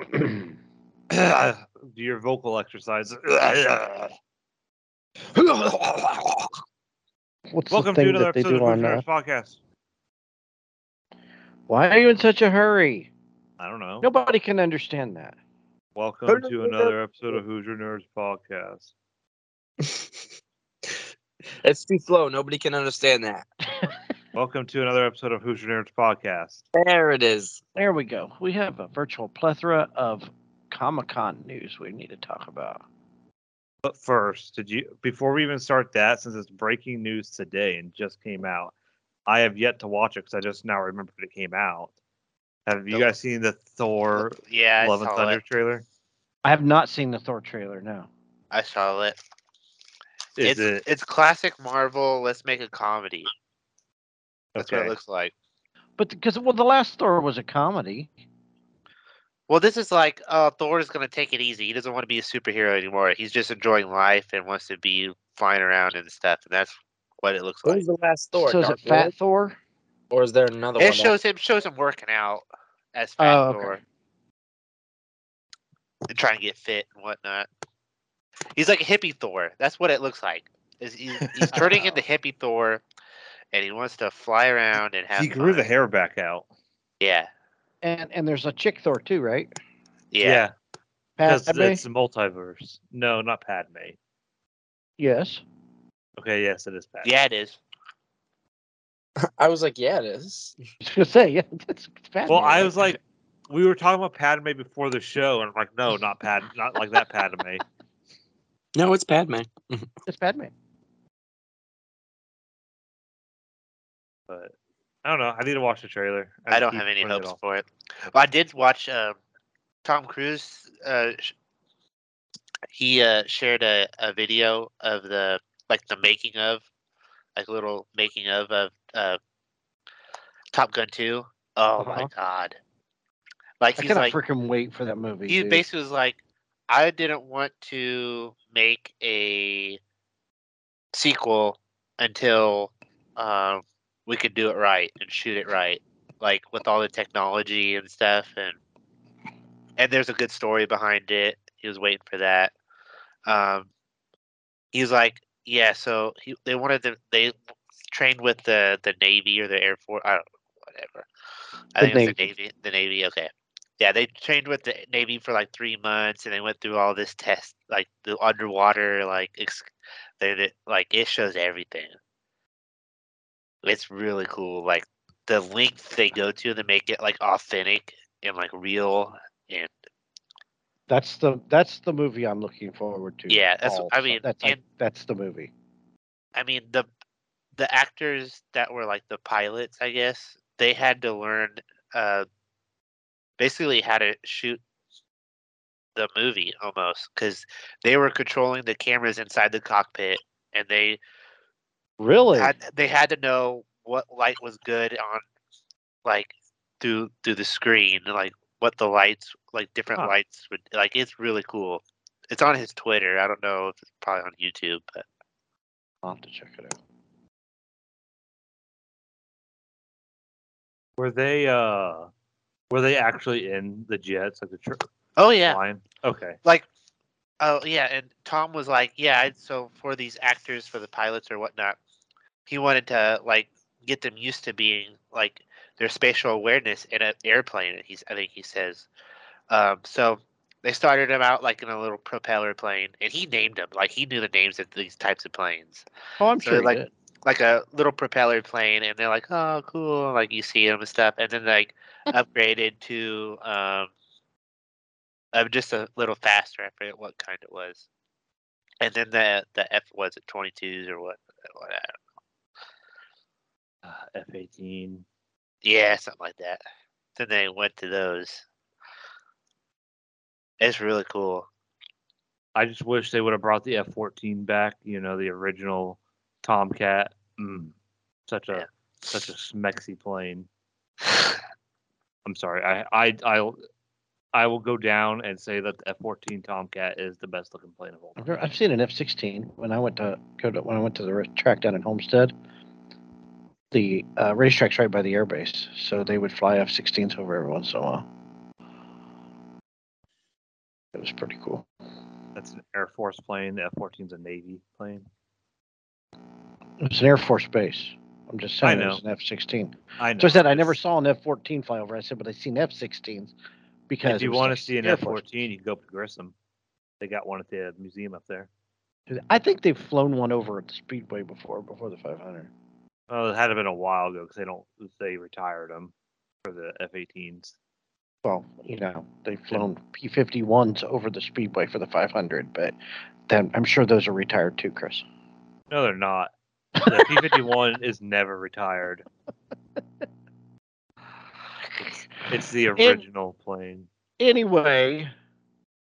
Do your vocal exercise. What's Welcome the to another that they episode do of on Hoosier uh, Podcast. Why are you in such a hurry? I don't know. Nobody can understand that. Welcome to another episode of Hoosier Nerds Podcast. it's too slow. Nobody can understand that. Welcome to another episode of Hoosier Nerds Podcast. There it is. There we go. We have a virtual plethora of Comic Con news we need to talk about. But first, did you before we even start that, since it's breaking news today and just came out, I have yet to watch it because I just now remembered it came out. Have you Nope. guys seen the Thor Yeah, Love I and Thunder it. trailer? I have not seen the Thor trailer. No. I saw it. Is it's it it's classic Marvel. Let's make a comedy. That's what it looks like. But because well, the last Thor was a comedy. Well, this is like, uh, Thor is gonna take it easy. He doesn't want to be a superhero anymore. He's just enjoying life and wants to be flying around and stuff. And that's what it looks What like. was the last Thor? so is Dark it Fat Thor? Or is there another one? It that- shows him shows him working out as Fat Oh, okay. Thor and trying to get fit and whatnot. He's like a hippie Thor. That's what it looks like. Is he's, he's turning into hippie Thor, and he wants to fly around and have. He grew the hair back out. Yeah, And and there's a chick Thor too, right? yeah. because Padme? it's the multiverse. No, not Padme. Yes. Okay, yes, it is Padme. Yeah, it is. I was like, yeah, it is. I was gonna say yeah. That's, it's Padme, Well, I was like, we were talking about Padme before the show, and I'm like, no, not Pad, not like that Padme. No, it's Padme. it's Padme. But I don't know. I need to watch the trailer. I don't have any putting it hopes for it. Well, I did watch um, Tom Cruise. Uh, he uh, shared a, a video of the like the making of, like a little making of of uh, Top Gun Two. Oh my Uh-huh. god! Like I he's cannot like freaking wait for that movie. he dude. basically was like, I didn't want to make a sequel until um, we could do it right and shoot it right, like with all the technology and stuff, and and there's a good story behind it. He was waiting for that. Um, he was like, yeah. So he, they wanted to they trained with the the Navy or the Air Force. I don't whatever. I The think it was the Navy. The Navy. Okay. Yeah, they trained with the Navy for like three months, and they went through all this test, like the underwater, like ex- they did, like it shows everything. It's really cool, like the length they go to to make it like authentic and like real, and That's the that's the movie I'm looking forward to. Yeah, that's I mean, that's like, that's the movie. I mean the the actors that were like the pilots, I guess, they had to learn uh basically how to shoot the movie almost because they were controlling the cameras inside the cockpit and they Really? had they had to know what light was good on like through through the screen like what the lights like different Huh. lights would like it's really cool it's on his twitter i don't know if it's probably on youtube but I'll have to check it out. Were they uh were they actually in the jets like the tr- oh yeah line? Okay. like oh yeah and tom was like yeah so for these actors for the pilots or whatnot he wanted to like get them used to being like their spatial awareness in an airplane he's i think he says um so they started him out like in a little propeller plane and he named them like he knew the names of these types of planes Oh, I'm So, sure. he like, did. like a little propeller plane and they're like oh cool like you see them and stuff and then like upgraded to um uh, just a little faster i forget what kind it was and then the the f was it 22s or what what F eighteen. yeah something like that then they went to those it's really cool I just wish they would have brought the F fourteen back. You know, the original Tomcat. Mm, such a Yeah. such a smexy plane. I'm sorry. I I I'll I will go down and say that the F fourteen Tomcat is the best looking plane of all. I've, time. I've seen an F-16 when I went to go to when I went to the track down in Homestead. The uh, racetrack's right by the airbase, so they would fly F-16s over every once in a while. It was pretty cool. That's an Air Force plane. The F 14's a Navy plane. It's an Air Force base. I'm just saying it know. was an F 16. I know. So I said I never saw an F 14 fly over. I said, but I've seen F 16s because If you want to see an Air F Force. 14, you can go up to Grissom. They got one at the museum up there. I think they've flown one over at the Speedway before, before the 500. Well, it had been a while ago because they don't. They retired them for the F 18s. Well, you know, they've flown P 51s over the Speedway for the 500, but then I'm sure those are retired too, Chris. No, they're not. The P 51 is never retired. It's, it's the original plane. Anyway,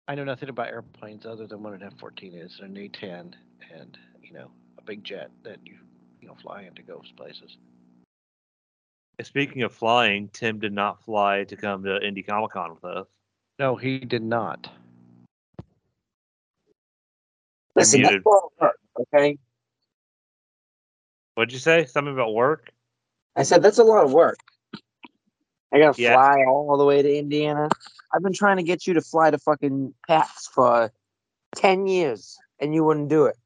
I know nothing about airplanes other than what an F 14 is an A 10 and, you know, a big jet that you, you know, flying to go places. Speaking of flying, Tim did not fly to come to Indy Comic Con with us. No, he did not. Listen, that's muted. a lot of work, okay? What'd you say? Something about work? I said that's a lot of work. I gotta Yeah. fly all the way to Indiana. I've been trying to get you to fly to fucking PAX for ten years, and you wouldn't do it.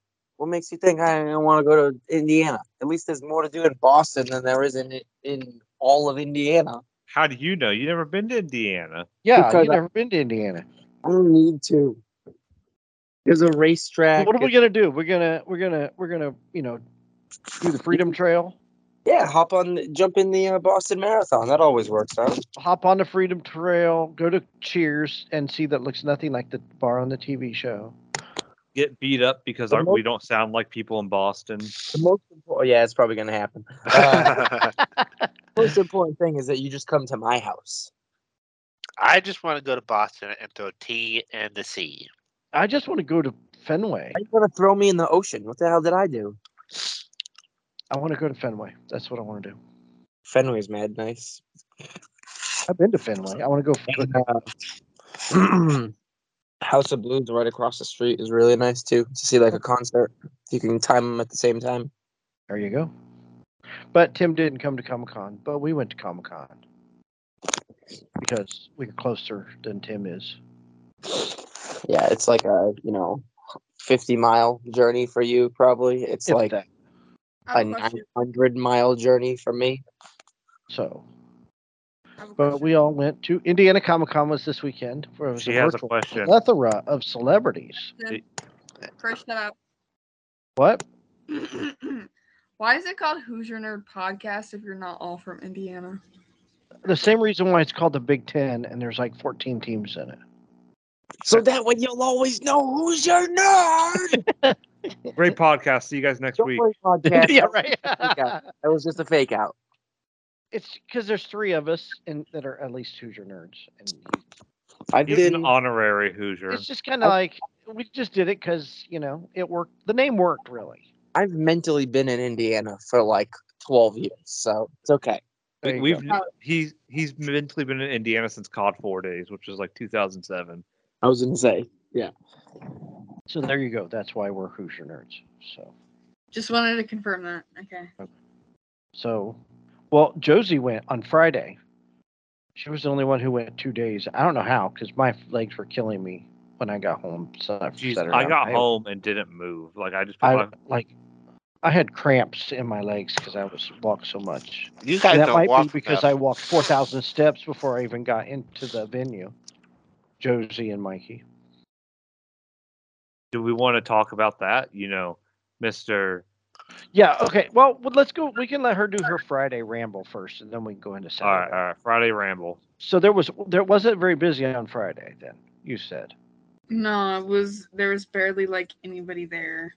What makes you think I want to go to Indiana? At least there's more to do in Boston than there is in in all of Indiana. How do you know? You never been to Indiana? Yeah, Because you've I- never been to Indiana. I don't need to. There's a racetrack. What are we gonna do? We're gonna we're gonna we're gonna you know do the Freedom Trail, Yeah, hop on, jump in the uh, Boston Marathon. That always works out. hop on the Freedom Trail, go to Cheers, and see that looks nothing like the bar on the TV show. Get beat up because The our, mo- we don't sound like people in Boston. The most important, yeah, it's probably gonna happen. Uh, most important thing is that you just come to my house. I just want to go to Boston and throw tea in the sea. I just want to go to Fenway. Why you gonna throw me in the ocean? What the hell did I do? I want to go to Fenway. That's what I want to do. Fenway's mad nice. I've been to Fenway. I want to go. And, uh, House of Blues right across the street is really nice too to see like a concert. You can time them at the same time. There you go. But Tim didn't come to Comic Con, but we went to Comic Con because we're closer than Tim is. Yeah, it's like a you know, fifty mile journey for you probably. It's If like that. I a have a nine question. hundred mile journey for me. So, I have a but we all went to Indiana Comic Con was this weekend for it was She a has a question. plethora of celebrities. First, up. What? Why is it called Hoosier Nerd Podcast if you're not all from Indiana? The same reason why it's called the Big Ten, and there's like 14 teams in it. So that way you'll always know who's your nerd. Great podcast. See you guys next Don't week. worry, podcast. yeah, right. just a fake out. That was just a fake out. It's because there's three of us and that are at least Hoosier nerds, and I've an honorary Hoosier. it's just kind of like we just did it because you know it worked. The name worked really. I've mentally been in Indiana for like twelve years, so it's okay. There We, you we've go. he's he's mentally been in Indiana since COD Four days, which was like 2007. I was gonna say, yeah. So there you go. That's why we're Hoosier nerds. So Just wanted to confirm that. Okay. so well, Josie went on Friday. She was the only one who went two days. I don't know how because my legs were killing me when I got home. So Jeez, Saturday. I got I- home and didn't move. Like I just put I my, like I had cramps in my legs because I was walked so much. You guys And that might walk be because I walked four thousand steps before I even got into the venue. Josie and Mikey. do we want to talk about that? You know, Mister. Yeah. Okay. Well, well, let's go. We can let her do her Friday ramble first, and then we can go into All right, Saturday. all right. Friday ramble. So there was there wasn't very busy on Friday. Then you said. No, it was there was barely like anybody there.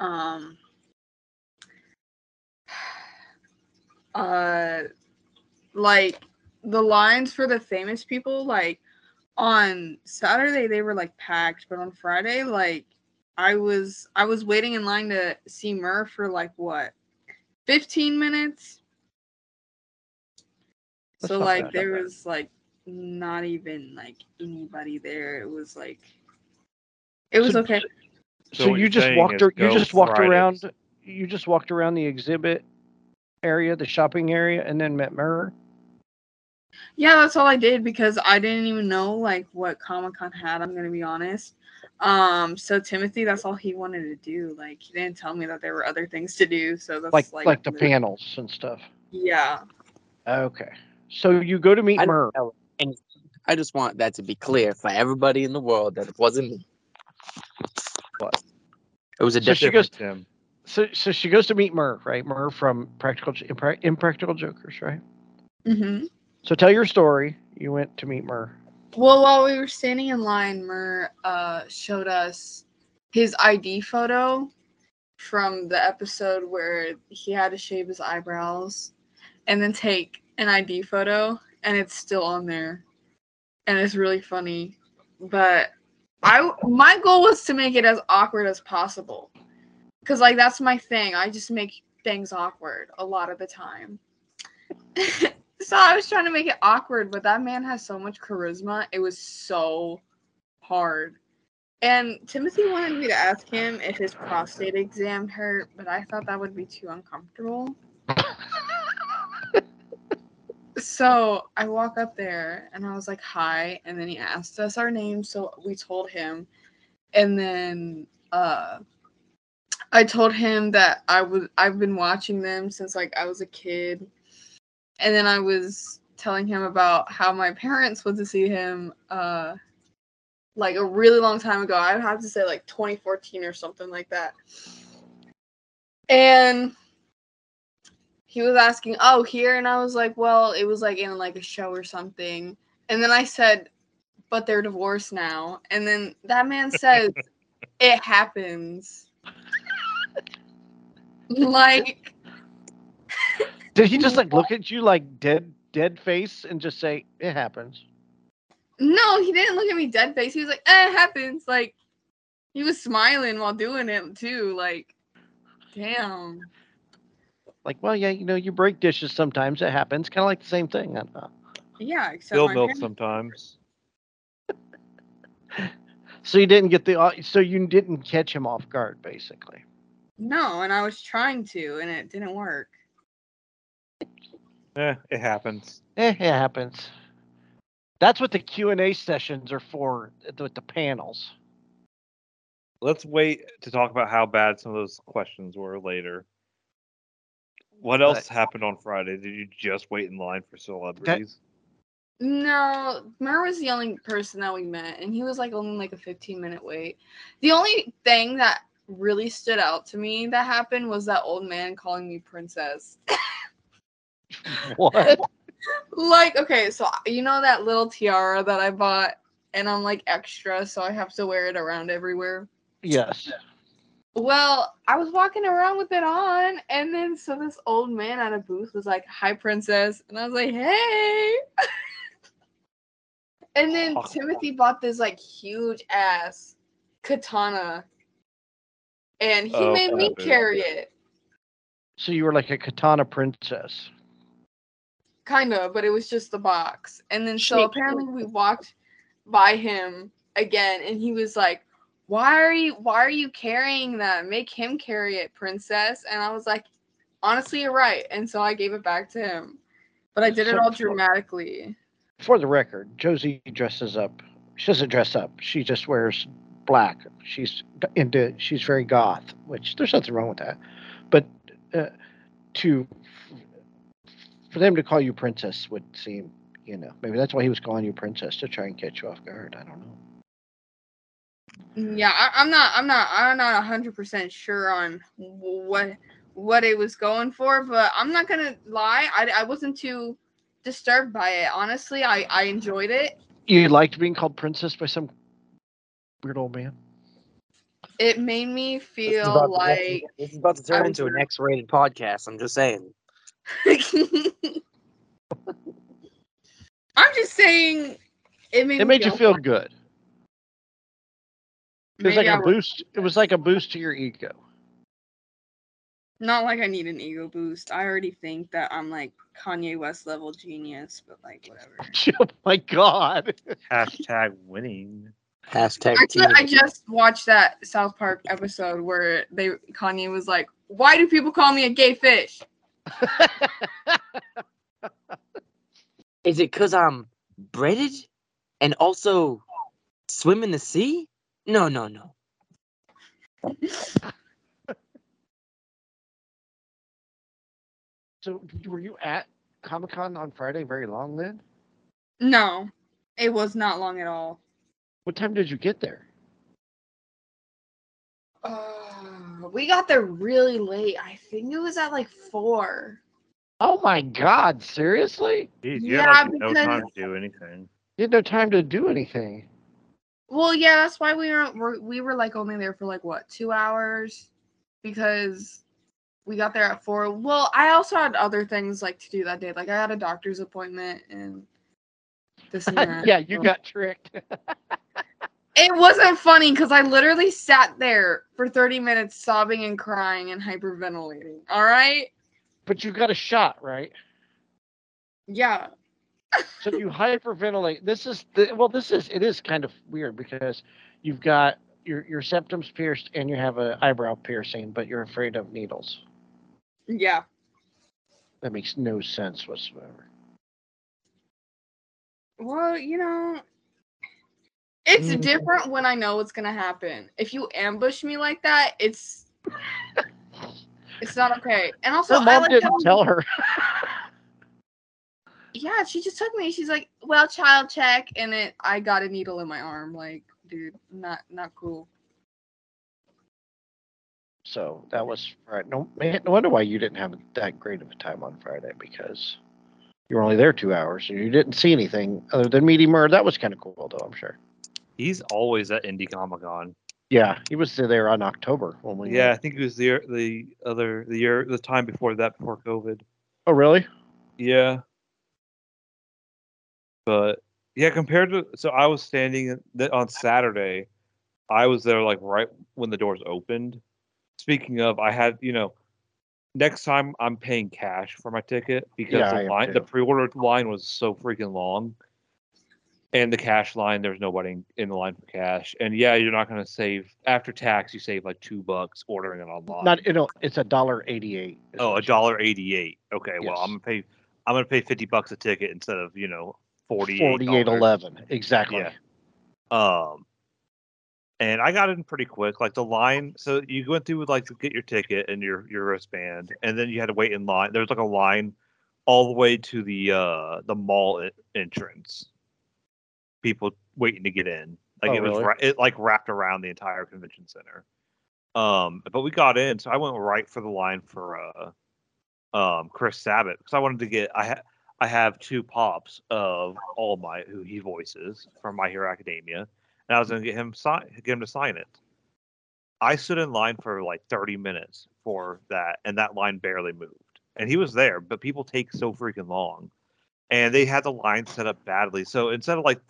Um uh like the lines for the famous people like on Saturday they were like packed, but on Friday like I was I was waiting in line to see Murph for like what 15 minutes. That's so like bad. there was like not even like anybody there. It was like it was So- okay. So So, you just walked. is You just walked Fridays. around. You just walked around the exhibit area, the shopping area, and then met Murr. Yeah, that's all I did because I didn't even know like what Comic Con had. I'm gonna be honest. Um, so Timothy, that's all he wanted to do. Like he didn't tell me that there were other things to do. So that's Like like like the panels and stuff. Yeah. Okay. So you go to meet I don't Murr. know anything. I just want that to be clear for everybody in the world that it wasn't me. What? It was a So she different. goes- Tim. So so she goes to meet Murr, right? Murr from Practical Impractical Jokers, right? Mm-hmm. So tell your story. You went to meet Murr. Well, while we were standing in line, Murr uh, showed us his ID photo from the episode where he had to shave his eyebrows and then take an ID photo, and it's still on there, and it's really funny. But I, my goal was to make it as awkward as possible, because like that's my thing. I just make things awkward a lot of the time. so I was trying to make it awkward, but that man has so much charisma. It was so hard. And Timothy wanted me to ask him if his prostate exam hurt, but I thought that would be too uncomfortable. so I walk up there and I was like, hi. And then he asked us our names. So we told him. And then uh I told him that I was I've been watching them since like I was a kid. And then I was telling him about how my parents went to see him uh like a really long time ago. I'd have to say like 2014 or something like that. And he was asking, "Oh, here," and I was like, "Well, it was like in like a show or something." And then I said, "But they're divorced now." And then that man says, "It happens." like Did he just like look at you like dead dead face and just say it happens? no, he didn't look at me dead face. He was like, eh, "It happens." Like he was smiling while doing it too. Like, damn. Like, well, yeah, you know, you break dishes sometimes. It happens. Kind of like the same thing. I don't. Yeah, except Spill milk parents- sometimes. So you didn't get the. So you didn't catch him off guard, basically. No, and I was trying to, and it didn't work. Eh, it happens. Eh, it happens. That's what the Q and A sessions are for with the panels. Let's wait to talk about how bad some of those questions were later. What else But- happened on Friday? Did you just wait in line for celebrities? No, Murr was the only person that we met, and he was like only like a 15 minute wait. The only thing that really stood out to me that happened was that old man calling me princess. What? like, okay, so you know that little tiara that I bought, and I'm like extra, so I have to wear it around everywhere. yes. Well, I was walking around with it on, and then so this old man at a booth was like, "Hi, princess," and I was like, "Hey." and then Oh. Timothy bought this like huge ass katana, and he Oh, made me carry it, So you were like a katana princess. Kind of, but it was just the box. And then so apparently we walked by him again, and he was like. Why are you why are you carrying that? Make him carry it, princess. And I was like, honestly, you're right. And so I gave it back to him. But I did it all dramatically. For the record, Josie dresses up. She doesn't dress up. She just wears black. She's into. She's very goth, which there's nothing wrong with that. But uh, to for them to call you princess would seem, you know, maybe that's why he was calling you princess to try and catch you off guard. I don't know. Yeah, I, I'm not I'm not I'm not hundred percent sure on what what it was going for, but I'm not gonna lie, I, I wasn't too disturbed by it. Honestly, I, I enjoyed it. You liked being called princess by some weird old man. It made me This is feel about to- like this is about to I turn into an X-rated podcast. I'm just saying. I'm just saying it made It me made you feel fun. good. It was Maybe like I a was- boost. It was like a boost to your ego. Not like I need an ego boost. I already think that I'm like Kanye West level genius, but like whatever. oh my god. Hashtag winning. Hashtag Actually, I just watched that South Park episode where they Kanye was like, "Why do people call me a gay fish?" Is it because I'm breaded and also swim in the sea? No, no, no. So were you at Comic Con on Friday very long then? No, it was not long at all. What time did you get there? Uh, we got there really late. I think it was at like four. Oh my God! Seriously? Jeez, you Yeah, had like no time to do anything. You had no time to do anything. Well, yeah, that's why we were, were we were like only there for like what two hours, because we got there at four. Well, I also had other things like to do that day. Like I had a doctor's appointment and this and that. yeah, you so- got tricked. It wasn't funny because I literally sat there for 30 minutes sobbing and crying and hyperventilating. All right. but you got a shot, right? Yeah. So you hyperventilate. This is the, well, this is it is kind of weird because you've got your your septum's pierced and you have an eyebrow piercing, but you're afraid of needles. Yeah. That makes no sense whatsoever. Well, you know, it's Mhm. different when I know what's gonna happen. If you ambush me like that, it's it's not okay. And also, Her I like didn't how- tell her. yeah, she just took me. She's like, "Well, child check," and it I got a needle in my arm. Like, dude, not not cool. so that was right. No, man, no wonder why you didn't have that great of a time on Friday because you were only there two hours and you didn't see anything other than meeting Murr. That was kind of cool, though. I'm sure. He's always at Indy Comic Con. Yeah, he was there on October when we. Yeah, I think it was the the other the year the time before that before COVID. Oh, really? Yeah. But yeah, compared to so I was standing on Saturday, I was there like right when the doors opened. Speaking of, I had you know, next time I'm paying cash for my ticket because Yeah, the line the pre-order line was so freaking long. And the cash line, there's nobody in- in the line for cash. And yeah, you're not gonna save after tax. You save like two bucks ordering it online. Not you know, it's a dollar eighty-eight. Oh, a dollar eighty-eight. Okay, well, I'm gonna pay. I'm gonna pay fifty bucks a ticket instead of you know forty-eight. Forty-eight eleven, exactly. Yeah. Um, and I got in pretty quick. Like the line, so you went through with like to get your ticket and your your wristband, and then you had to wait in line. There was like a line all the way to the uh the mall entrance. People waiting to get in. Like Oh, it was really? it like wrapped around the entire convention center. Um, but we got in, so I went right for the line for uh um Chris Sabat because I wanted to get I ha- I have two pops of all my who he voices from My Hero Academia, and I was gonna get him sign get him to sign it. I stood in line for like 30 minutes for that, and that line barely moved. And he was there, but people take so freaking long, and they had the line set up badly. So instead of like,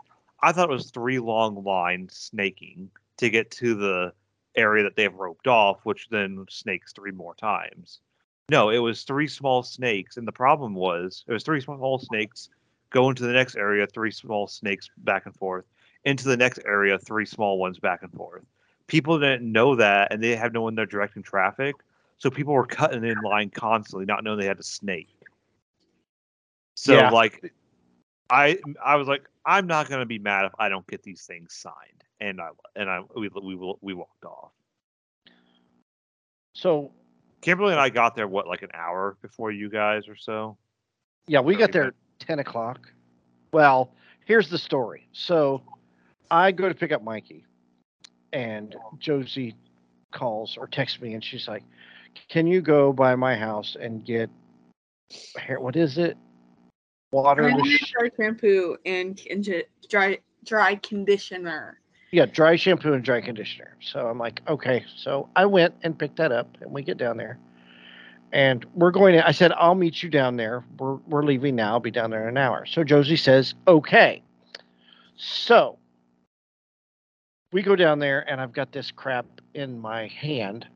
I thought it was three long lines snaking to get to the area that they've roped off, which then snakes three more times. No, it was three small snakes, and the problem was it was three small snakes go into the next area, three small snakes back and forth, into the next area, three small ones back and forth. People didn't know that, and they have no one there directing traffic, so people were cutting in line constantly, not knowing they had a snake. So Yeah. like, I I was like, I'm not gonna be mad if I don't get these things signed, and I and I we we will we walked off. So Kimberly and I got there what like an hour before you guys or so. yeah, we got there at ten o'clock. Well, here's the story. So I go to pick up Mikey, and Josie calls or texts me, and she's like, "Can you go by my house and get hair? What is it? Water? Sh- dry shampoo and dry dry conditioner. yeah, dry shampoo and dry conditioner." So I'm like, "Okay." So I went and picked that up, and we get down there. And we're going to, I said, I'll meet you down there. We're, we're leaving now. I'll be down there in an hour. So Josie says, okay. So we go down there, and I've got this crap in my hand.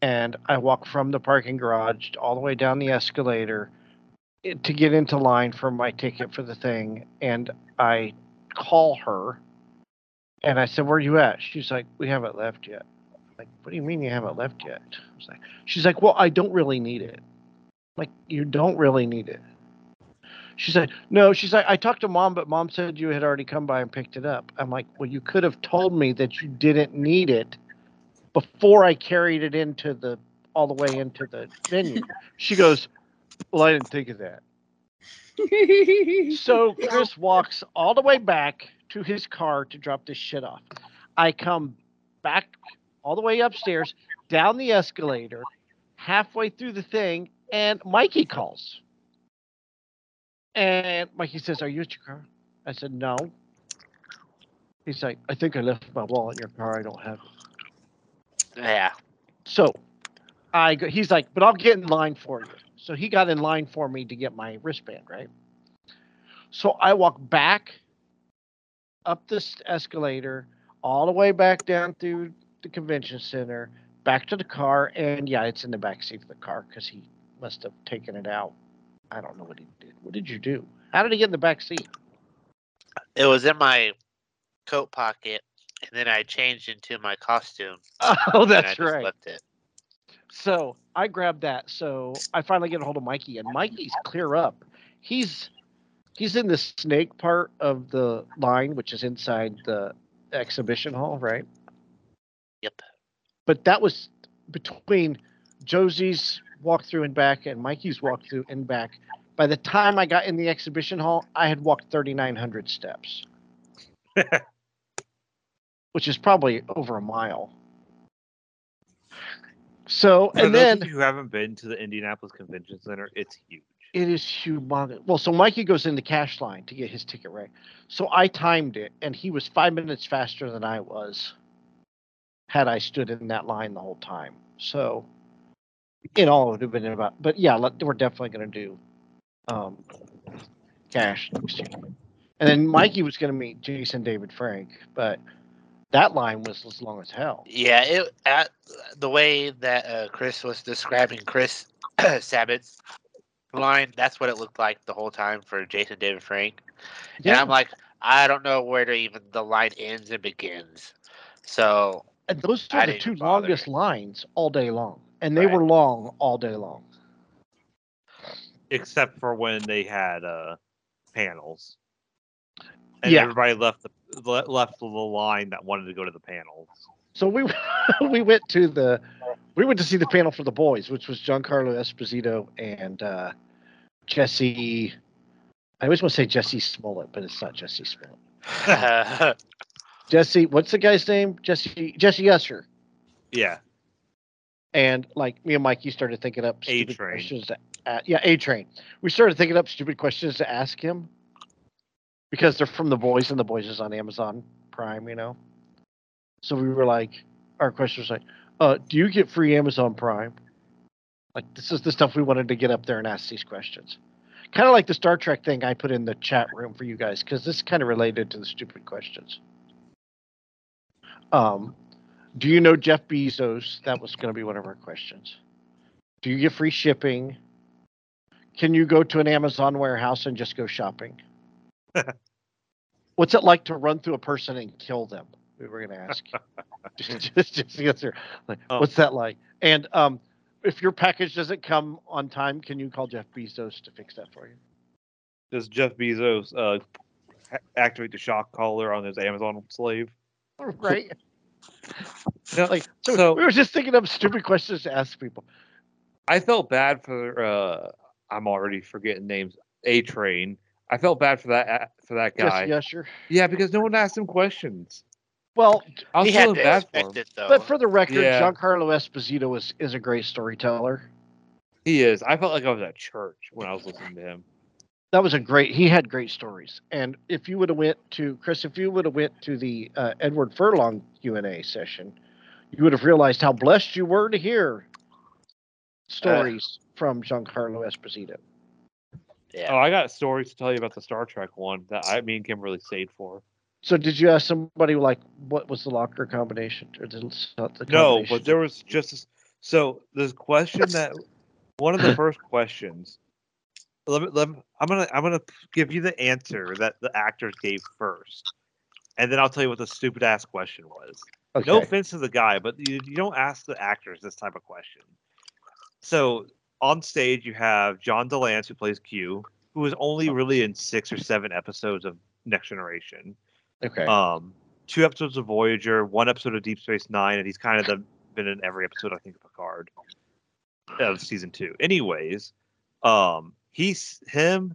And I walk from the parking garage all the way down the escalator to get into line for my ticket for the thing. And I call her and I said, Where are you at? She's like, We haven't left yet. I'm Like, what do you mean you haven't left yet? I was like, She's like, Well, I don't really need it. I'm like, you don't really need it. She said, no, she's like, I talked to mom, but mom said you had already come by and picked it up. I'm like, well, you could have told me that you didn't need it before I carried it into the, all the way into the venue. She goes, well, I didn't think of that. So Chris walks all the way back to his car to drop this shit off. I come back all the way upstairs, down the escalator, halfway through the thing, and Mikey calls. And Mikey says, Are you at your car? I said, No. He's like, I think I left my wallet in your car. I don't have it. Yeah. So I go, he's like, but I'll get in line for you. So he got in line for me to get my wristband, right? So I walk back up this escalator, all the way back down through the convention center, back to the car, and yeah, it's in the back seat of the car because he must have taken it out. I don't know what he did. What did you do? How did he get in the back seat? It was in my coat pocket, and then I changed into my costume. Oh, that's right. Left it. So I grabbed that. So I finally get a hold of Mikey, and Mikey's clear up. He's he's in the snake part of the line, which is inside the exhibition hall, right? Yep. But that was between Josie's walkthrough and back and Mikey's walkthrough and back. By the time I got in the exhibition hall, I had walked 3,900 steps, which is probably over a mile. So, For and then you haven't been to the Indianapolis Convention Center, it's huge. It is humongous. Well, so Mikey goes in the cash line to get his ticket right. So I timed it, and he was five minutes faster than I was. Had I stood in that line the whole time, so in all, it would have been about. But yeah, let, we're definitely going to do um, cash next year. And then Mikey was going to meet Jason David Frank, but that line was as long as hell. Yeah, it at the way that uh, Chris was describing Chris Sabat's line, that's what it looked like the whole time for Jason David Frank. And Yeah. I'm like, I don't know where to even the line ends and begins. So And those I were the two bother. longest lines all day long, and they Right. were long all day long. except for when they had uh panels. And Yeah. everybody left the le- left the line that wanted to go to the panels. So we we went to the we went to see the panel for the boys, which was Giancarlo Esposito and uh, Jesse. I always want to say Jesse Smollett, but it's not Jesse Smollett. Jesse, what's the guy's name? Jesse Jesse Usher. Yeah. And like me and Mike, you started thinking up stupid A-Train. questions. To, uh, yeah, A Train. We started thinking up stupid questions to ask him because they're from the boys, and the boys is on Amazon Prime, you know. So we were like, our question was like, uh, "Do you get free Amazon Prime?" Like this is the stuff we wanted to get up there and ask these questions. Kind of like the Star Trek thing I put in the chat room for you guys because this is kind of related to the stupid questions. Um, do you know Jeff Bezos? That was going to be one of our questions. Do you get free shipping? Can you go to an Amazon warehouse and just go shopping? What's it like to run through a person and kill them? We were going to ask. just, just, just answer. Like, Oh. What's that like? And um, if your package doesn't come on time, can you call Jeff Bezos to fix that for you? Does Jeff Bezos uh activate the shock collar on his Amazon slave? Right? No, Like, so, so we were just thinking of stupid questions to ask people. I felt bad for uh I'm already forgetting names. A Train. I felt bad for that for that guy. Yes, Usher. Yeah, because no one asked him questions. Well, I was he had feeling to bad for him. it but for the record, Yeah. Giancarlo Esposito is, is a great storyteller. He is. I felt like I was at church when I was listening to him. that was a great he had great stories and if you would have went to chris if you would have went to the uh, edward furlong q&a session you would have realized how blessed you were to hear stories from giancarlo esposito yeah. Oh, I got stories to tell you about the Star Trek one that I me and Kim really stayed for. so did you ask somebody like what was the locker combination or the, not the No, but there was just this- so the question that one of the first questions. Let me, let me, I'm gonna I'm gonna give you the answer that the actors gave first, and then I'll tell you what the stupid ass question was. okay. No offense to the guy, but you, you don't ask the actors this type of question. So on stage you have John de Lancie who plays Q, who was only really in six or seven episodes of Next Generation. Okay. Um, two episodes of Voyager, one episode of Deep Space Nine, and he's kind of the, been in every episode I think of Picard of season two. Anyways, um, he's him.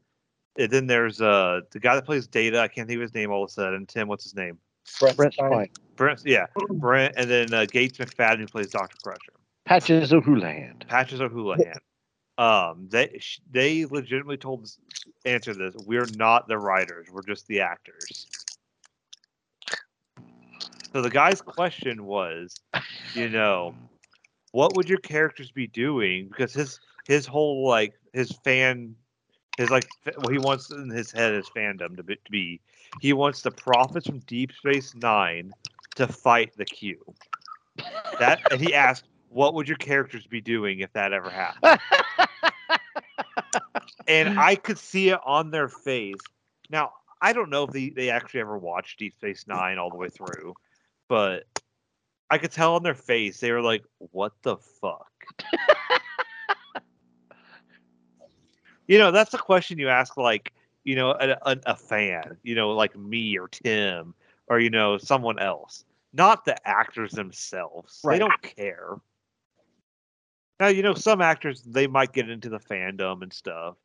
And then there's uh the guy that plays Data. I can't think of his name all of a sudden. Tim, what's his name? Brent Spiner. Brent. Yeah, Brent. And then uh, Gates McFadden who plays Doctor Crusher. Patches O'Houlihan. Patches O'Houlihan. Um, they they legitimately told answer this. We're not the writers. We're just the actors. So the guy's question was, you know, what would your characters be doing? Because his his whole like his fan, his like what he wants in his head is fandom to be, to be. He wants the prophets from Deep Space Nine to fight the Q. That and he asked, what would your characters be doing if that ever happened? and I could see it on their face. Now, I don't know if they, they actually ever watched Deep Space Nine all the way through, but I could tell on their face they were like, "What the fuck?" you know, that's a question you ask, like you know, a, a, a fan, you know, like me or Tim or you know someone else, not the actors themselves. They don't care. Now, you know, some actors they might get into the fandom and stuff,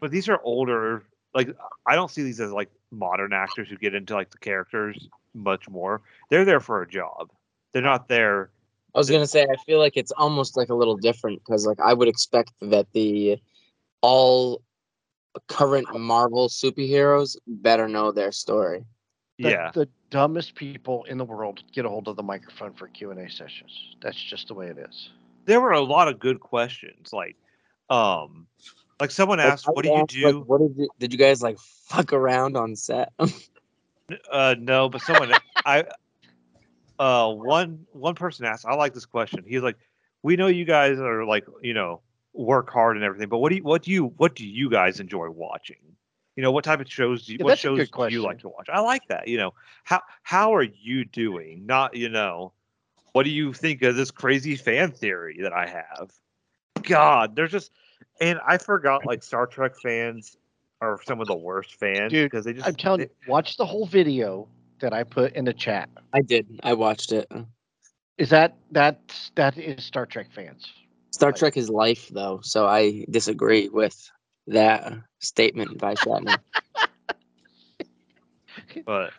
but these are older. Like, I don't see these as like modern actors who get into like the characters much more. They're there for a job. They're not there. I was gonna say I feel like it's almost like a little different because like I would expect that the all current Marvel superheroes better know their story. The, yeah, the dumbest people in the world get a hold of the microphone for Q and A sessions. That's just the way it is. There were a lot of good questions. Like, um, like someone asked, I "What would do you do?" Like, what did you did you guys like fuck around on set? Uh, no, but someone I uh one one person asked. I like this question. He's like, "We know you guys are like you know work hard and everything, but what do you what do you what do you guys enjoy watching? You know, what type of shows do you Yeah, what shows do you like to watch? I like that. You know, how how are you doing? Not you know, what do you think of this crazy fan theory that I have? God, there's just and I forgot like Star Trek fans are some of the worst fans Dude, because they just I'm telling you, watch the whole video that I put in the chat. I did. I watched it. Is that that that is Star Trek fans? Star Like- Trek is life though, so I disagree with that statement by Shatner. but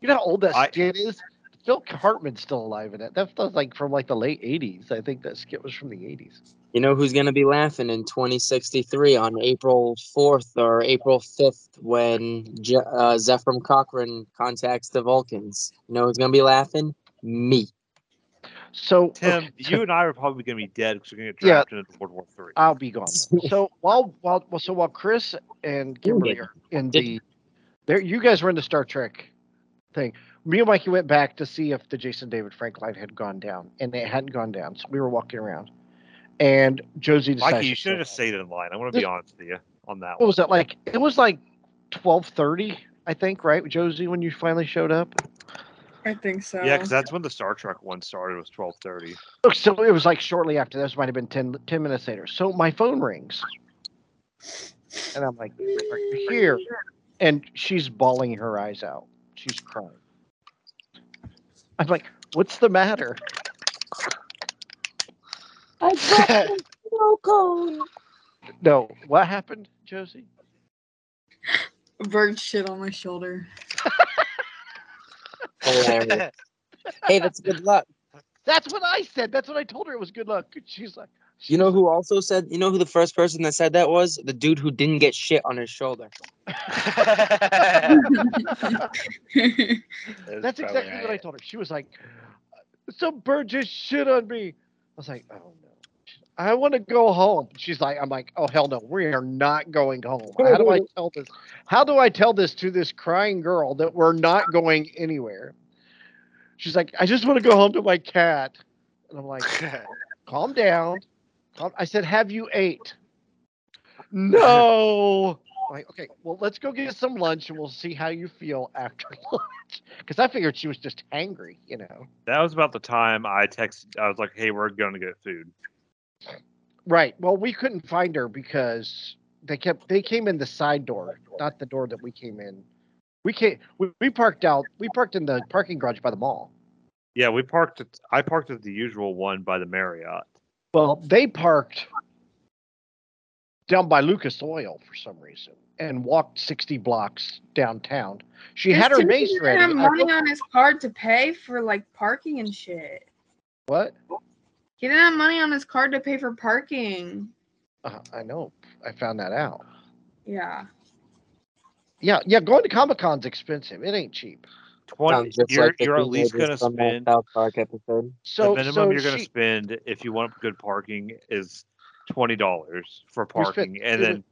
You know how old that I- skit is? Phil Hartman's still alive in it. That was like from like the late '80s. I think that skit was from the '80s. You know who's gonna be laughing in 2063 on April 4th or April 5th when Je- uh, Zefram Cochrane contacts the Vulcans? You know who's gonna be laughing? Me. So Tim, okay, you and I are probably going to be dead because we're going to get Yeah. drafted into World War Three. I'll be gone. So while while so while Chris and Kimberly are in the there, you guys were in the Star Trek thing. Me and Mikey went back to see if the Jason David Frank line had gone down, and it hadn't gone down. So we were walking around, and Josie decided. Mikey, you should have just stayed in line. I'm going to be honest with you on that What one. was that like? It was like twelve thirty, I think, right, Josie, when you finally showed up. I think so. Yeah, because that's when the Star Trek one started. Was 12:30. Oh, So it was like shortly after. This might have been 10, 10 minutes later. So my phone rings, and I'm like, here?" And she's bawling her eyes out. She's crying. I'm like, "What's the matter?" I dropped a snow cone. No, what happened, Josie? A bird shit on my shoulder. Hilarious. hey, that's good luck. That's what I said. That's what I told her. It was good luck. She's like, You know who also said? You know who the first person that said that was? The dude who didn't get shit on his shoulder. That's exactly what I told her. She was like, "Some bird just shit on me." I was like, "Oh no." I want to go home. She's like, I'm like, oh hell no, we are not going home. How do I tell this? How do I tell this to this crying girl that we're not going anywhere? She's like, I just want to go home to my cat. And I'm like, calm down. I said, have you ate? No. Like, okay, well, let's go get some lunch and we'll see how you feel after lunch. Because I figured she was just angry, you know. That was about the time I texted. I was like, "Hey, we're going to get food." Right. Well, we couldn't find her because they kept they came in the side door, not the door that we came in. We came we, we parked out we parked in the parking garage by the mall. Yeah, we parked at I parked at the usual one by the Marriott. Well, they parked down by Lucas Oil for some reason and walked 60 blocks downtown. She had her didn't ready. have money on his card to pay for like parking and shit. what? He didn't have money on his card to pay for parking. Uh, I know. I found that out. Yeah. Yeah, yeah. Going to Comic Con's expensive. It ain't cheap. Twenty. You're like you're at least gonna spend South Park episode. So, the minimum so you're gonna she, spend if you want good parking is twenty dollars for We spent- parking, and we then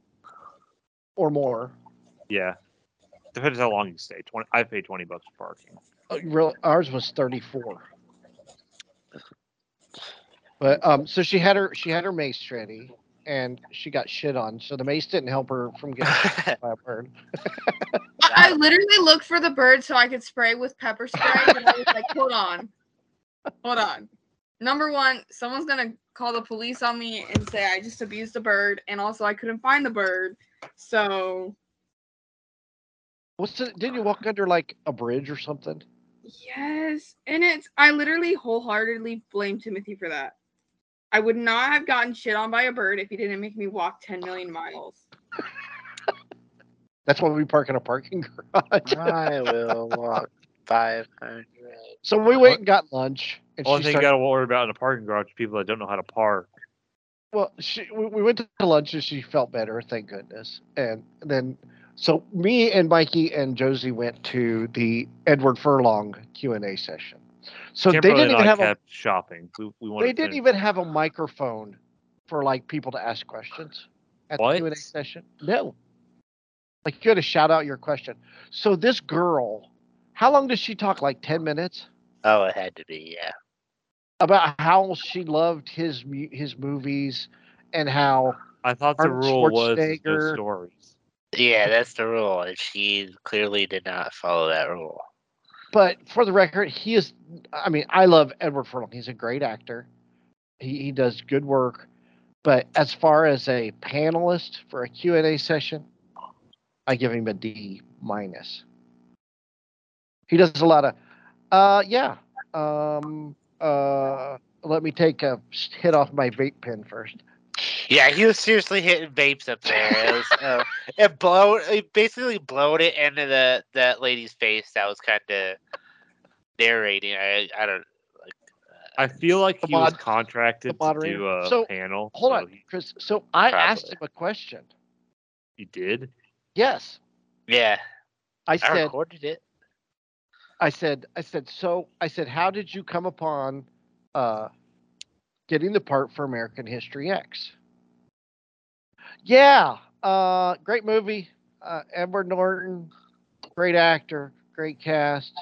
or more. yeah, depends how long you stay. Twenty. I paid twenty bucks for parking. Uh, real, ours was 34. But um, so she had her she had her mace ready, and she got shit on. So the mace didn't help her from getting shot by a bird. I literally looked for the bird so I could spray with pepper spray, but I was like, hold on. Hold on. Number one, someone's gonna call the police on me and say I just abused a bird, and also I couldn't find the bird. So What's it? Didn't you walk under like a bridge or something? yes, and it's I literally wholeheartedly blame Timothy for that. I would not have gotten shit on by a bird if he didn't make me walk 10 million miles. That's why we park in a parking garage. I will walk five hundred. so we went and got lunch, and Only she thing you started. got to worry about in a parking garage people that don't know how to park. Well, she we, we went to lunch and she felt better, thank goodness. And then so me and Mikey and Josie went to the Edward Furlong Q and A session. So they didn't even I have a, shopping. We, we they to didn't finish- even have a microphone for like people to ask questions at the Q and A session. No, like you had to shout out your question. So this girl, how long does she talk? Like ten minutes Oh, it had to be, yeah. about how she loved his his movies and how I thought the Arnold rule was no Schwarzenegger- stories. Yeah, that's the rule. And she clearly did not follow that rule. But for the record, he is. I mean, I love Edward Furlong. He's a great actor. He he does good work. But as far as a panelist for a Q and A session, I give him a D minus. He does a lot of, uh, yeah. Um, uh, let me take a hit off my vape pen first. Yeah, he was seriously hitting vapes up there. It was, uh, it blow, it basically blowed it into the that lady's face. That was kind of narrating. I, I don't like. I feel like The he was contracted to do a So, panel. Hold so on, he- Chris. So I asked him a question. You did? Yes, Yeah, I I said. recorded it. I said, I said, so I said, how did you come upon uh, getting the part for American History X? Yeah, uh, great movie. Uh, Edward Norton, great actor, great cast.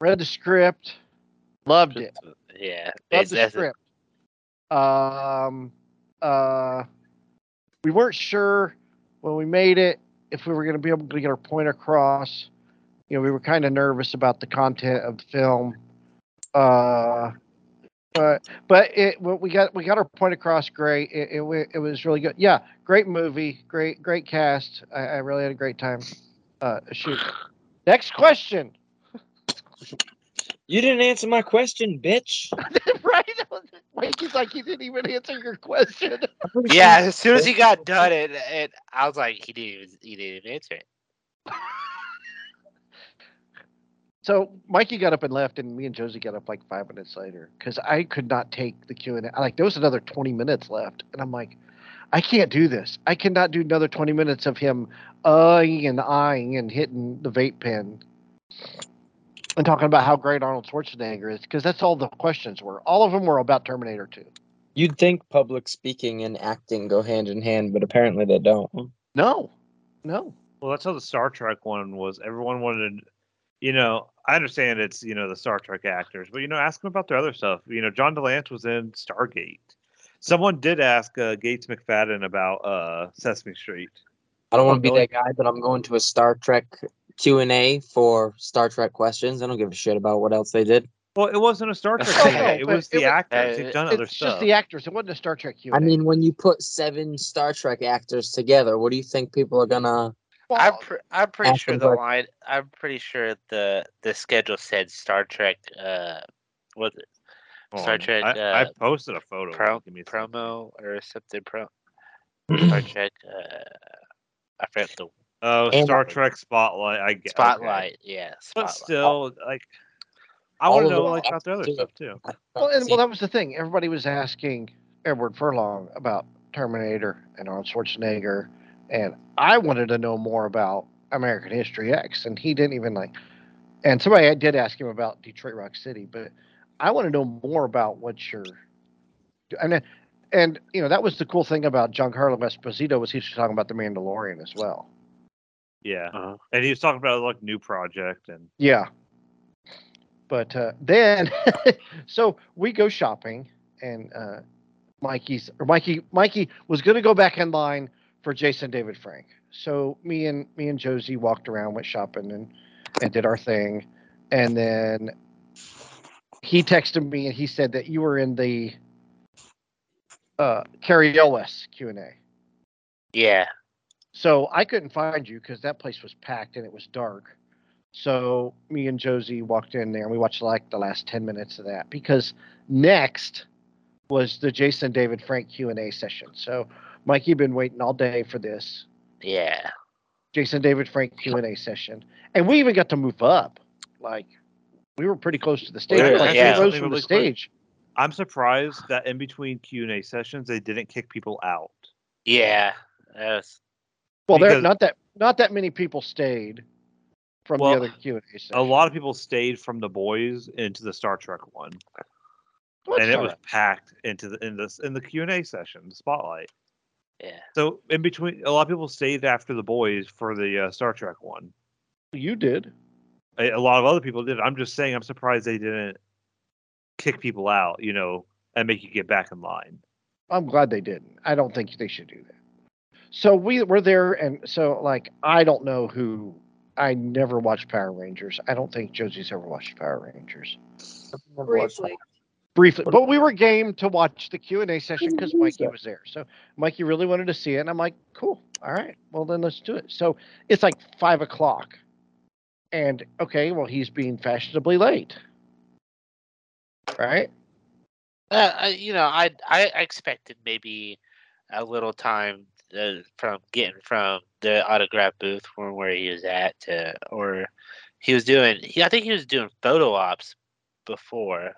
Read the script, loved it. Yeah, Loved the script. Um, uh, we weren't sure when we made it if we were going to be able to get our point across. You know, we were kind of nervous about the content of the film. Uh, but but it well, we got we got our point across great. It, it it was really good. Yeah, great movie, great great cast. I, I really had a great time. Uh, shoot. Next question. You didn't answer my question, bitch. right? Mikey's like he didn't even answer your question. yeah. As soon as he got done, it, it I was like, he didn't he didn't even answer it. So Mikey got up and left, and me and Josie got up like five minutes later because I could not take the Q and A. Like there was another twenty minutes left, and I'm like, I can't do this. I cannot do another twenty minutes of him uhing and eyeing and hitting the vape pen and talking about how great Arnold Schwarzenegger is because that's all the questions were. All of them were about Terminator Two. You'd think public speaking and acting go hand in hand, but apparently they don't. No, no. Well, that's how the Star Trek one was. Everyone wanted, you know, I understand it's, you know, the Star Trek actors, but, you know, ask them about their other stuff. You know, John de Lancie was in Stargate. Someone did ask uh, Gates McFadden about uh, Sesame Street. I don't want to be that guy, but I'm going to a Star Trek Q and A for Star Trek questions. I don't give a shit about what else they did. Well, it wasn't a Star Trek Oh, thing. no, it but was it the was- actors. uh, They've done other stuff. It's stuff. just the actors. It wasn't a Star Trek Q. I mean, when you put seven Star Trek actors together, what do you think people are gonna? I'm pr- I'm pretty Ask sure the first. line. I'm pretty sure the the schedule said Star Trek. Uh, was it Star. Trek, I, I uh, posted a photo. pro, Give me a promo or something? Pro Star Trek. Uh, I forget the Oh, And- Star Trek Spotlight. I get okay. spotlight. Yeah, But still, like, I want to know like about the other too. stuff too. Well, and, well, that was the thing. Everybody was asking Edward Furlong about Terminator and Arnold Schwarzenegger, and I wanted to know more about American History X, and he didn't even like. And somebody I did ask him about Detroit Rock City, but I want to know more about what you're. And and you know that was the cool thing about Giancarlo Esposito was he was talking about the Mandalorian as well. Yeah, Uh-huh. and he was talking about like new project and Yeah. But uh, then, so we go shopping, and uh, Mikey's or Mikey Mikey was going to go back in line for Jason David Frank. So me and me and Josie walked around, went shopping, and and did our thing, and then he texted me and he said that you were in the uh, Cary Elwes Q and A. Yeah. So I couldn't find you because that place was packed and it was dark. So me and Josie walked in there and we watched like the last 10 minutes of that because next was the Jason David Frank Q&A session. So Mikey you've been waiting all day for this Yeah. Jason David Frank Q&A session. And we even got to move up. Like we were pretty close to the stage. Really? Like Yeah. we rose from the really quick. stage. I'm surprised that in between Q and A sessions they didn't kick people out. Yeah. That's Well, there not that not that many people stayed from Well, the other Q&A session. A lot of people stayed from the boys into the Star Trek one, Well, and it was right. packed into the in this in the Q and A session, the spotlight. Yeah. So in between, a lot of people stayed after the boys for the uh, Star Trek one. you did. A, a lot of other people did. I'm just saying, I'm surprised they didn't kick people out, you know, and make you get back in line. I'm glad they didn't. I don't think they should do that. So we were there, and so like I don't know who. I never watched Power Rangers. I don't think Josie's ever watched Power Rangers. Briefly. Briefly, but we were game to watch the Q and A session because Mikey was there. So Mikey really wanted to see it, and I'm like, cool, all right, well then let's do it. So it's like five o'clock, and okay, well he's being fashionably late, right? Uh, you know, I I expected maybe a little time uh, from getting from the autograph booth from where he was at to, or he was doing. He, I think he was doing photo ops before,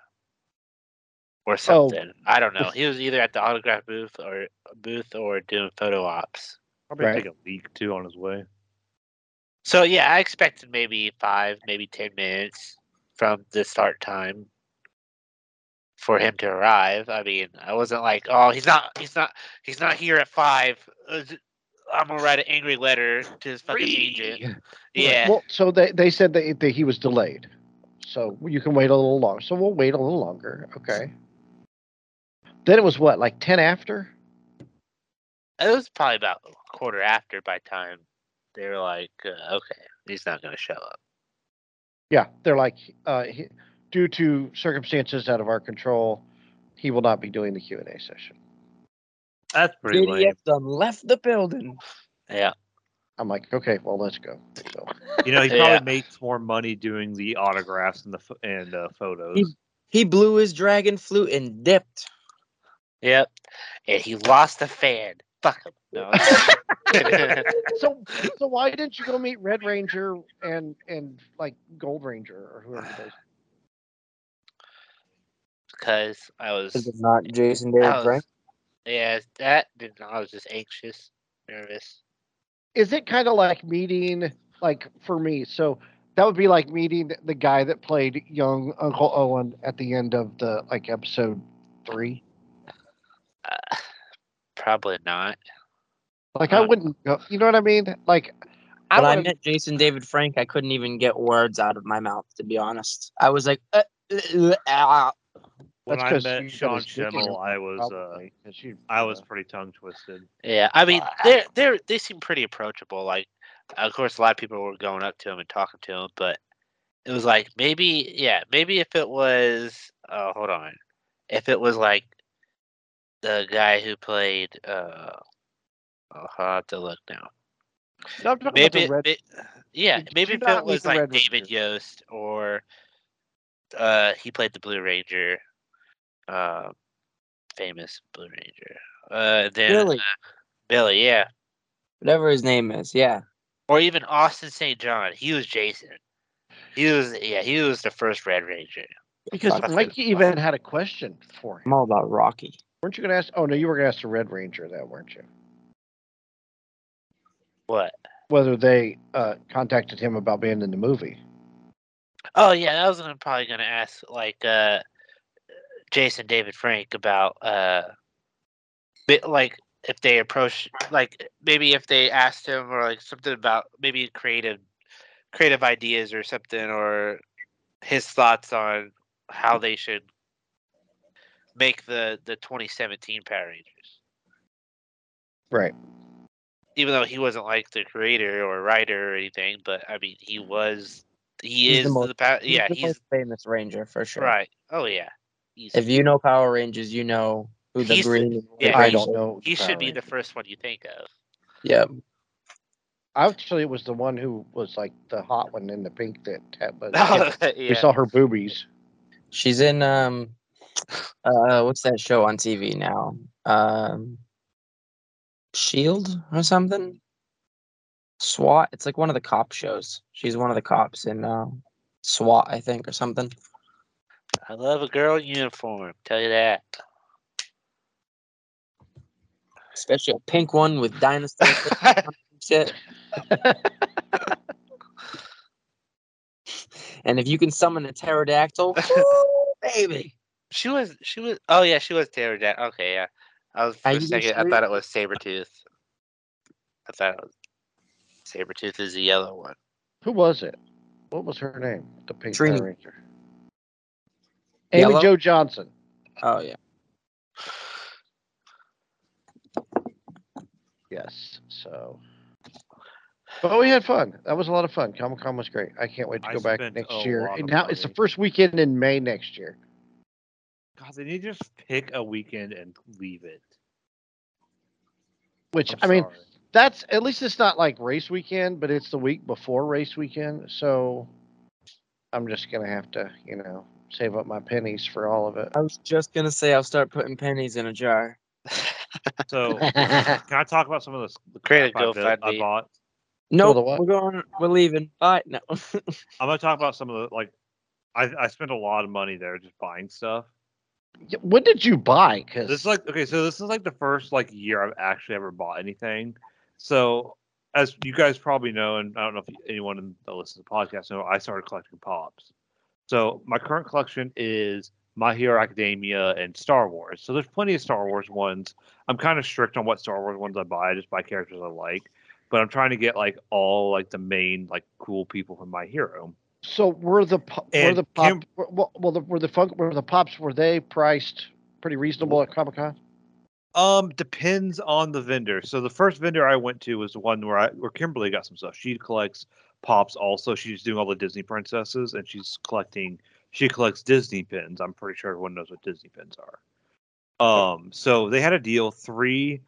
or something. I don't know. He was either at the autograph booth or booth or doing photo ops. Probably Right. take a leak too on his way. So yeah, I expected maybe five, maybe ten minutes from the start time for him to arrive. I mean, I wasn't like, oh, he's not, he's not, he's not here at five. Uh, d- I'm gonna write an angry letter to his fucking agent. Yeah, Well, so they they said that, that he was delayed, so you can wait a little longer. So we'll wait a little longer. Okay. Then it was what, like ten after? it was probably about a quarter after by time they were like, uh, okay, he's not gonna show up. Yeah, they're like, uh, he, due to circumstances out of our control, he will not be doing the Q and A session. That's pretty lame. Done left the building. Yeah, I'm like, okay, well, let's go. So You know, he probably Yeah. makes more money doing the autographs and the and uh, photos. He- He blew his dragon flute and dipped. Yep, and he lost a fan. Fuck him. No. so so why didn't you go meet Red Ranger and and like Gold Ranger or whoever those? because I Is was it not Jason David I Frank? Yeah, that didn't. I was just anxious, nervous. Is it kind of like meeting like for me? So that would be like meeting the guy that played young Uncle Owen at the end of the like episode three. Uh, probably not. Like I Uh, wouldn't, go, you know what I mean? Like I When I met Jason David Frank, I couldn't even get words out of my mouth, to be honest. I was like, uh, uh, uh, ah. when That's I 'cause met Sean his dick in Schemmel, I was uh, you- I was uh, pretty tongue twisted. Yeah, I mean, they're they're they seem pretty approachable. Like, of course, a lot of people were going up to him and talking to him, but it was like maybe yeah maybe if it was oh hold on if it was like the guy who played uh I'll have to look now No, I'm talking about maybe red. may- yeah Did maybe you if it was like Red David Ranger? Yost or uh he played the Blue Ranger uh famous Blue Ranger uh then Billy. uh, Billy yeah Whatever his name is, yeah. or even Austin St. John he was Jason he was yeah he was the first Red Ranger Because Fuck. Mike even had a question for I'm him. all about Rocky. Weren't you going to ask? Oh no, you were going to ask the Red Ranger that, weren't you? what Whether they uh, contacted him about being in the movie. Oh yeah, I was probably gonna ask like uh Jason David Frank about uh bit like if they approach like maybe if they asked him or like something about maybe creative creative ideas or something or his thoughts on how they should make the the 2017 Power Rangers. Right. Even though he wasn't like the creator or writer or anything, but I mean he was he He's is the the, most- power He's yeah, the he's most famous Ranger for sure. right. Oh yeah. Easy. If you know Power Rangers, you know who the green. yeah, I don't know. He should be the first one you think of. Yeah. Actually, it was the one who was like the hot one in the pink that had. But Oh, We saw her boobies. She's in um uh what's that show on TV now? Um Shield or something? SWAT. It's like one of the cop shows. She's one of the cops in uh, SWAT, I think, or something. I love a girl in uniform. Tell you that. Especially a pink one with dinosaur shit. And if you can summon a pterodactyl, woo, baby. She was. She was. Oh yeah, she was pterodactyl. Okay, yeah. I was for a you second. I thought it was Sabretooth. I thought it was Sabretooth is the yellow one. Who was it? What was her name? The pink Trini. Power Ranger. Amy Yellow? Jo Johnson. Oh yeah. Yes. So. But we had fun. That was a lot of fun. Comic Con was great. I can't wait to I go back next year. And now it's the first weekend in May next year. God, they need to just pick a weekend and leave it. Which I'm I mean, sorry. that's at least it's not like race weekend, but it's the week before race weekend. So I'm just gonna have to, you know, save up my pennies for all of it. I was just gonna say I'll start putting pennies in a jar. So can I talk about some of the, the Create a crap I, built- I GoFundMe. bought? Nope, we're going. We're leaving. Bye. No. I'm gonna talk about some of the like. I I spent a lot of money there just buying stuff. What did you buy? Because This is like okay, so this is like the first like year I've actually ever bought anything. So as you guys probably know, and I don't know if anyone in- that listens to the podcast know, I started collecting pops. So my current collection is My Hero Academia and Star Wars. So there's plenty of Star Wars ones. I'm kind of strict on what Star Wars ones I buy. I just buy characters I like. But I'm trying to get like all like the main like cool people from My Hero. So were the were the pop Kim- well, well the, were the funk were the pops were they priced pretty reasonable at Comic Con? Um, depends on the vendor. So the first vendor I went to was the one where I where Kimberly got some stuff. She collects pops also. She's doing all the Disney princesses and she's collecting she collects Disney pins. I'm pretty sure everyone knows what Disney pins are. Um, so they had a deal, three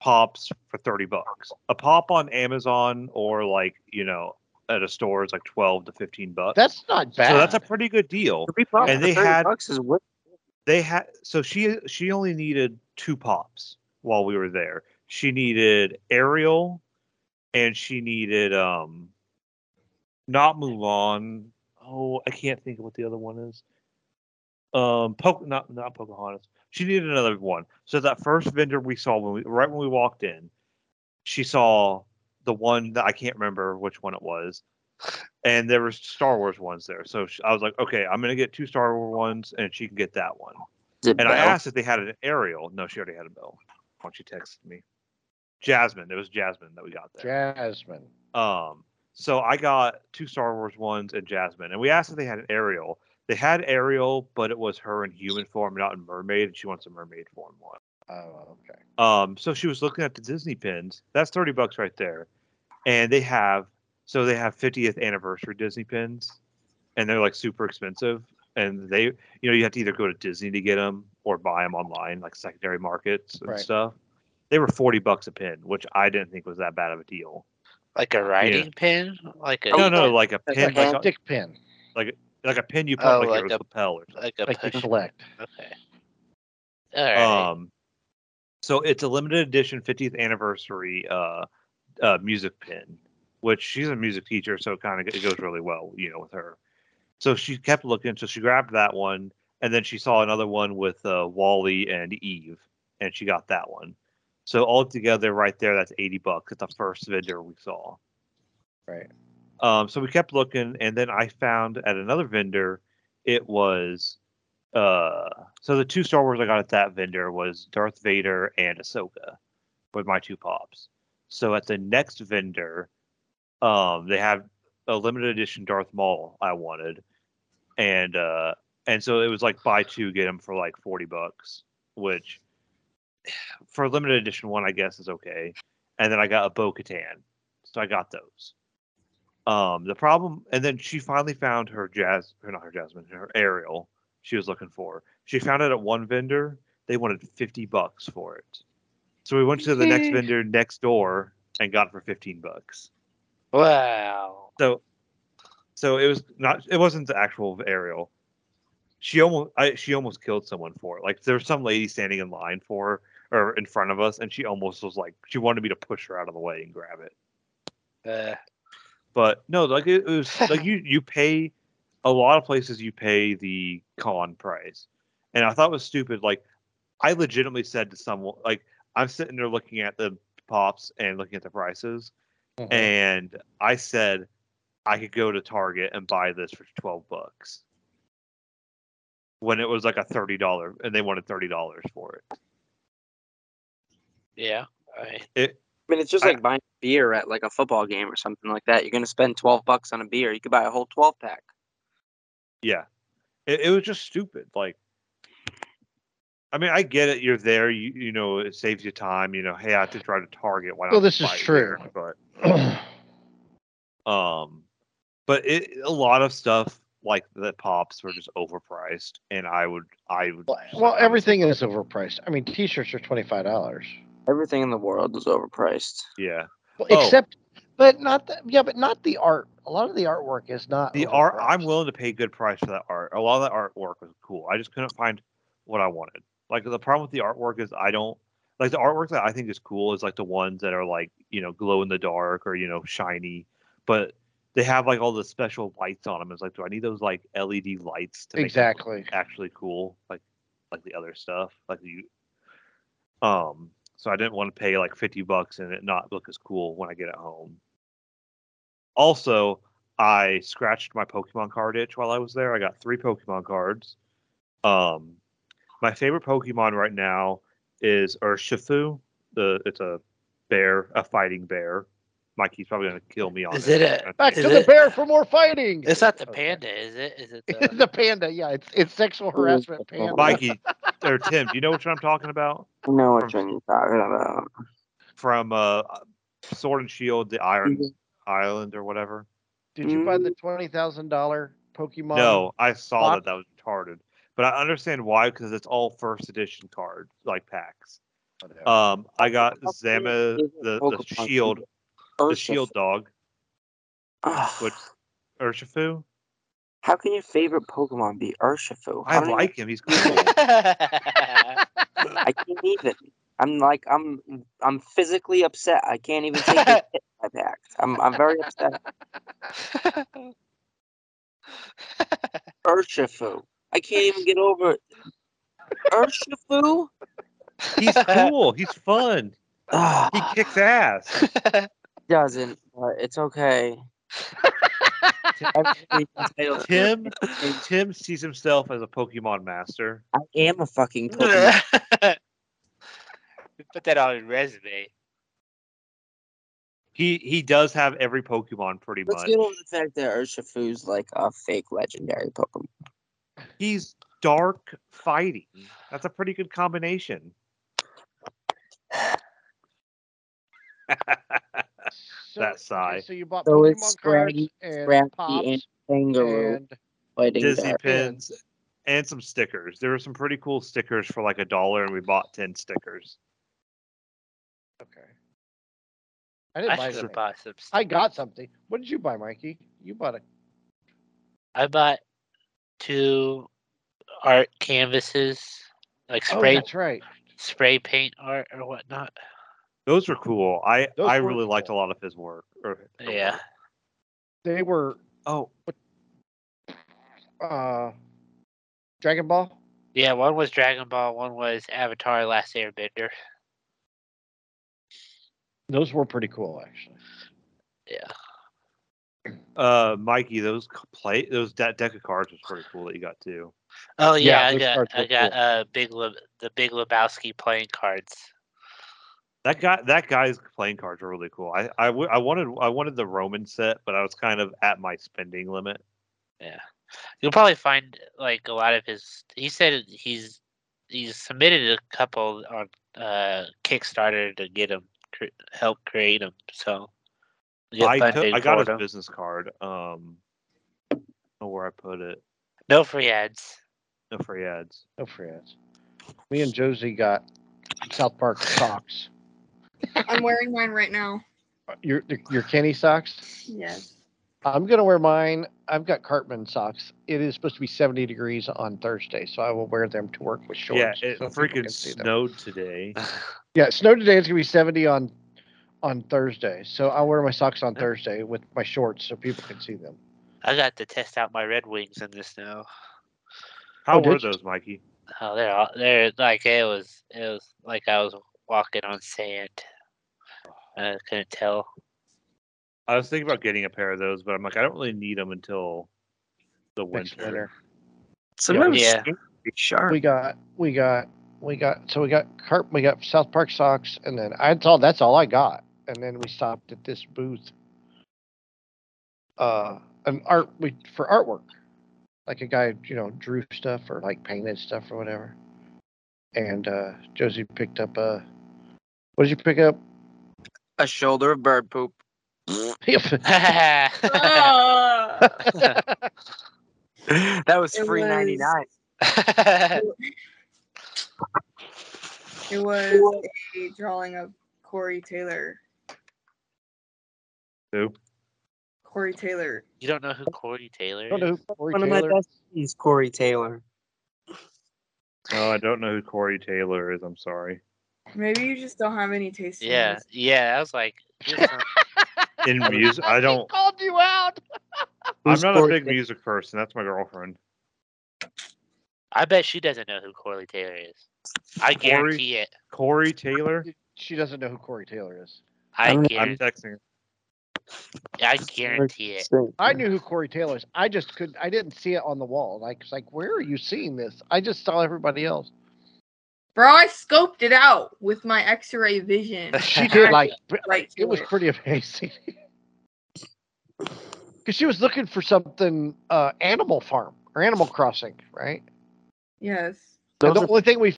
pops for 30 bucks. A pop on Amazon or like, you know, at a store is like 12 to 15 bucks. That's not bad. so that's a pretty good deal Three pops And they had- bucks is what? they had so she she only needed two pops while we were there. She needed Ariel and she needed um not Mulan. Oh, I can't think of what the other one is. Um po- not not Pocahontas. She needed another one. So that first vendor we saw when we right when we walked in, she saw the one that I can't remember which one it was. And there was Star Wars ones there. So sh- I was like, okay, I'm gonna get two Star Wars ones, and she can get that one. Is it And I asked if they had an Ariel. No, she already had a Belle. Once she texted me. Jasmine. It was Jasmine that we got there. Jasmine. Um, so I got two Star Wars ones and Jasmine. And we asked if they had an Ariel. They had Ariel, but it was her in human form, not in mermaid, and she wants a mermaid form one. Oh, okay. Um, so she was looking at the Disney pins. That's 30 bucks right there. And they have so they have 50th anniversary Disney pins. and they're like super expensive. And they, you know, you have to either go to Disney to get them or buy them online, like secondary markets and Right. stuff. They were forty bucks a pin, which I didn't think was that bad of a deal. Like a writing pin? Like a No, no, like a Like pin, a like a, stick pin, like a pin you put Oh, on, like, like your a- lapel or something. like a like push. select. Okay. All right. Um, so it's a limited edition 50th anniversary uh, uh, music pin, which she's a music teacher, so it kind of it goes really well, you know, with her. So she kept looking, so she grabbed that one, and then she saw another one with uh, WALL-E and Eve, and she got that one. So all together, right there, that's 80 bucks at the first vendor we saw. Right. Um, so we kept looking, and then I found at another vendor, it was uh so the two Star Wars I got at that vendor was Darth Vader and Ahsoka with my two pops. So at the next vendor, um, they have a limited edition Darth Maul I wanted, and uh, and so it was like buy two get them for like forty bucks, which for a limited edition one I guess is okay. And then I got a Bo Katan, so I got those. Um, the problem, and then she finally found her jazz, or not her Jasmine, her Ariel. She was looking for. She found it at one vendor. They wanted fifty bucks for it. So we went to the next vendor next door and got it for fifteen bucks. wow. So, so it was not. It wasn't the actual Ariel. She almost, I, she almost killed someone for it. Like there was some lady standing in line for her, or in front of us, and she almost was like, she wanted me to push her out of the way and grab it. Uh, But no, like it, it was like you you pay a lot of places you pay the con price, and I thought it was stupid. Like I legitimately said to someone, like I'm sitting there looking at the pops and looking at the prices, Mhm. and I said I could go to Target and buy this for twelve bucks when it was like a thirty dollar, and they wanted thirty dollars for it. yeah. I, It I mean, it's just I- like buying beer at like a football game or something like that. You're gonna spend twelve bucks on a beer. You could buy a whole twelve pack. Yeah. It, it was just stupid. Like, I mean, I get it. You're there. You you know, it saves you time. You know, hey, I have to try to target. Why not Well, this is true. here? But um, but it a lot of stuff like the pops were just overpriced, and I would I would. well, well, everything is overpriced. I mean, T-shirts are twenty five dollars. Everything in the world is overpriced. Yeah. Well, Oh. except, but not the, yeah, but not the art. A lot of the artwork is not The art, I'm willing to pay good price for that art. A lot of that artwork was cool. I just couldn't find what I wanted. Like the problem with the artwork is I don't like the artwork that I think is cool is like the ones that are like you know glow in the dark or you know shiny, but they have like all the special lights on them. It's like, do I need those like LED lights to make them look Exactly. actually cool like like the other stuff like you um so i didn't want to pay like 50 bucks and it not look as cool when i get it home. Also i scratched my pokemon card itch while i was there. I got three pokemon cards. Um my favorite pokemon right now is urshifu the it's a bear a fighting bear mikey's probably going to kill me on Is this. it a- Back Is to the it- bear for more fighting. it's not the panda, is it? Is it It's the? the panda. Yeah, it's it's sexual harassment panda. mikey or tim do you know what i'm talking about I know what From- you're talking about. from uh Sword and Shield, the Iron Mhm. Island or whatever. Did you buy the Mm. twenty thousand dollar Pokemon? no, I saw box? that that was retarded, but I understand why because it's all first edition cards like packs. Um, I got How Zama, the, the shield, the shield dog, Ugh. which Urshifu. How can your favorite Pokemon be Urshifu? I How do you- like him. He's cool. I can't even. I'm like I'm I'm physically upset. I can't even take it my back. I'm I'm very upset. Urshifu. I can't even get over it. Urshifu? He's cool. He's fun. He kicks ass. doesn't, but it's okay. Everybody's entitled to their Tim. Tim sees himself as a Pokemon master. I am a fucking Pokemon. Put that on his resume. He he does have every Pokemon pretty Let's much. get over the fact that Urshifu's like a fake legendary Pokemon. He's dark fighting. That's a pretty good combination. So, that okay, side. So you bought So it's Pokemon cards Scraggy- and Scrappy pops and Kangaroo and fighting Disney back. pins and some stickers. There were some pretty cool stickers for like a dollar, and we bought ten stickers. okay. I didn't I buy should have anything. bought some. I got something. What did you buy, Mikey? You bought a I bought two art canvases, like Oh, spray that's right. spray paint art or whatnot. Those were cool. I Those I were really liked a lot of his work. or Yeah. work. They were Oh, uh Dragon Ball. Yeah, one was Dragon Ball, one was Avatar Last Airbender. Those were pretty cool, actually. Yeah. uh, Mikey, those c- play those that deck of cards was pretty cool that you got too. Oh Yeah, yeah, I got I got cool. uh big Le- the Big Lebowski playing cards. That guy, that guy's playing cards are really cool. I, I, w- I wanted, I wanted the Roman set, but I was kind of at my spending limit. Yeah, you'll probably find like a lot of his. He said he's he's submitted a couple on uh Kickstarter to get him cre- help create them. So get I, took, I got for his them. business card. Um, know where I put it. No free ads. No free ads. No free ads. Me and Josie got South Park socks. I'm wearing mine right now. Uh, Your your Kenny socks. Yes. I'm gonna wear mine. I've got Cartman socks. It is supposed to be 70 degrees on Thursday, so I will wear them to work with shorts. yeah, it so people freaking can see them. snowed today. Yeah, it snowed today. It's gonna be 70 on on Thursday, so I'll wear my socks on Thursday with my shorts so people can see them. I got to test out my Red Wings in the snow. How Oh, were those, Mikey? Oh, they're all, they're like it was it was like I was walking on sand. I couldn't tell. I was thinking about getting a pair of those, but I'm like, I don't really need them until the Next winter. winter. Some of Yeah. stink pretty sharp. We got we got we got so we got Cart we got South Park socks and then I that's all that's all I got. And then we stopped at this booth. Uh an art we for artwork. Like a guy, you know, drew stuff or like painted stuff or whatever. And uh Josie picked up a what did you pick up? A shoulder of bird poop. That was It free was- ninety nine. it was a drawing of Corey Taylor. Who? Corey Taylor. you don't know who Corey Taylor don't is? who Corey One of my best friends, Corey Taylor. No, I don't know who Corey Taylor is. I'm sorry. Maybe you just don't have any taste. in Yeah, music. yeah. I was like, In music, I don't. called you out. I'm not a big music person. That's my girlfriend. I bet she doesn't know who Corey Taylor is. I Corey? guarantee it. Corey Taylor. She doesn't know who Corey Taylor is. I I'm- I'm texting. her. I guarantee it. I knew who Corey Taylor is. I just could I didn't see it on the wall. Like it's like, where are you seeing this? I just saw everybody else. Bro, I scoped it out with my X-ray vision. She did like right it was it. pretty amazing. Because she was looking for something uh Animal Farm or Animal Crossing, right? Yes. And the only thing we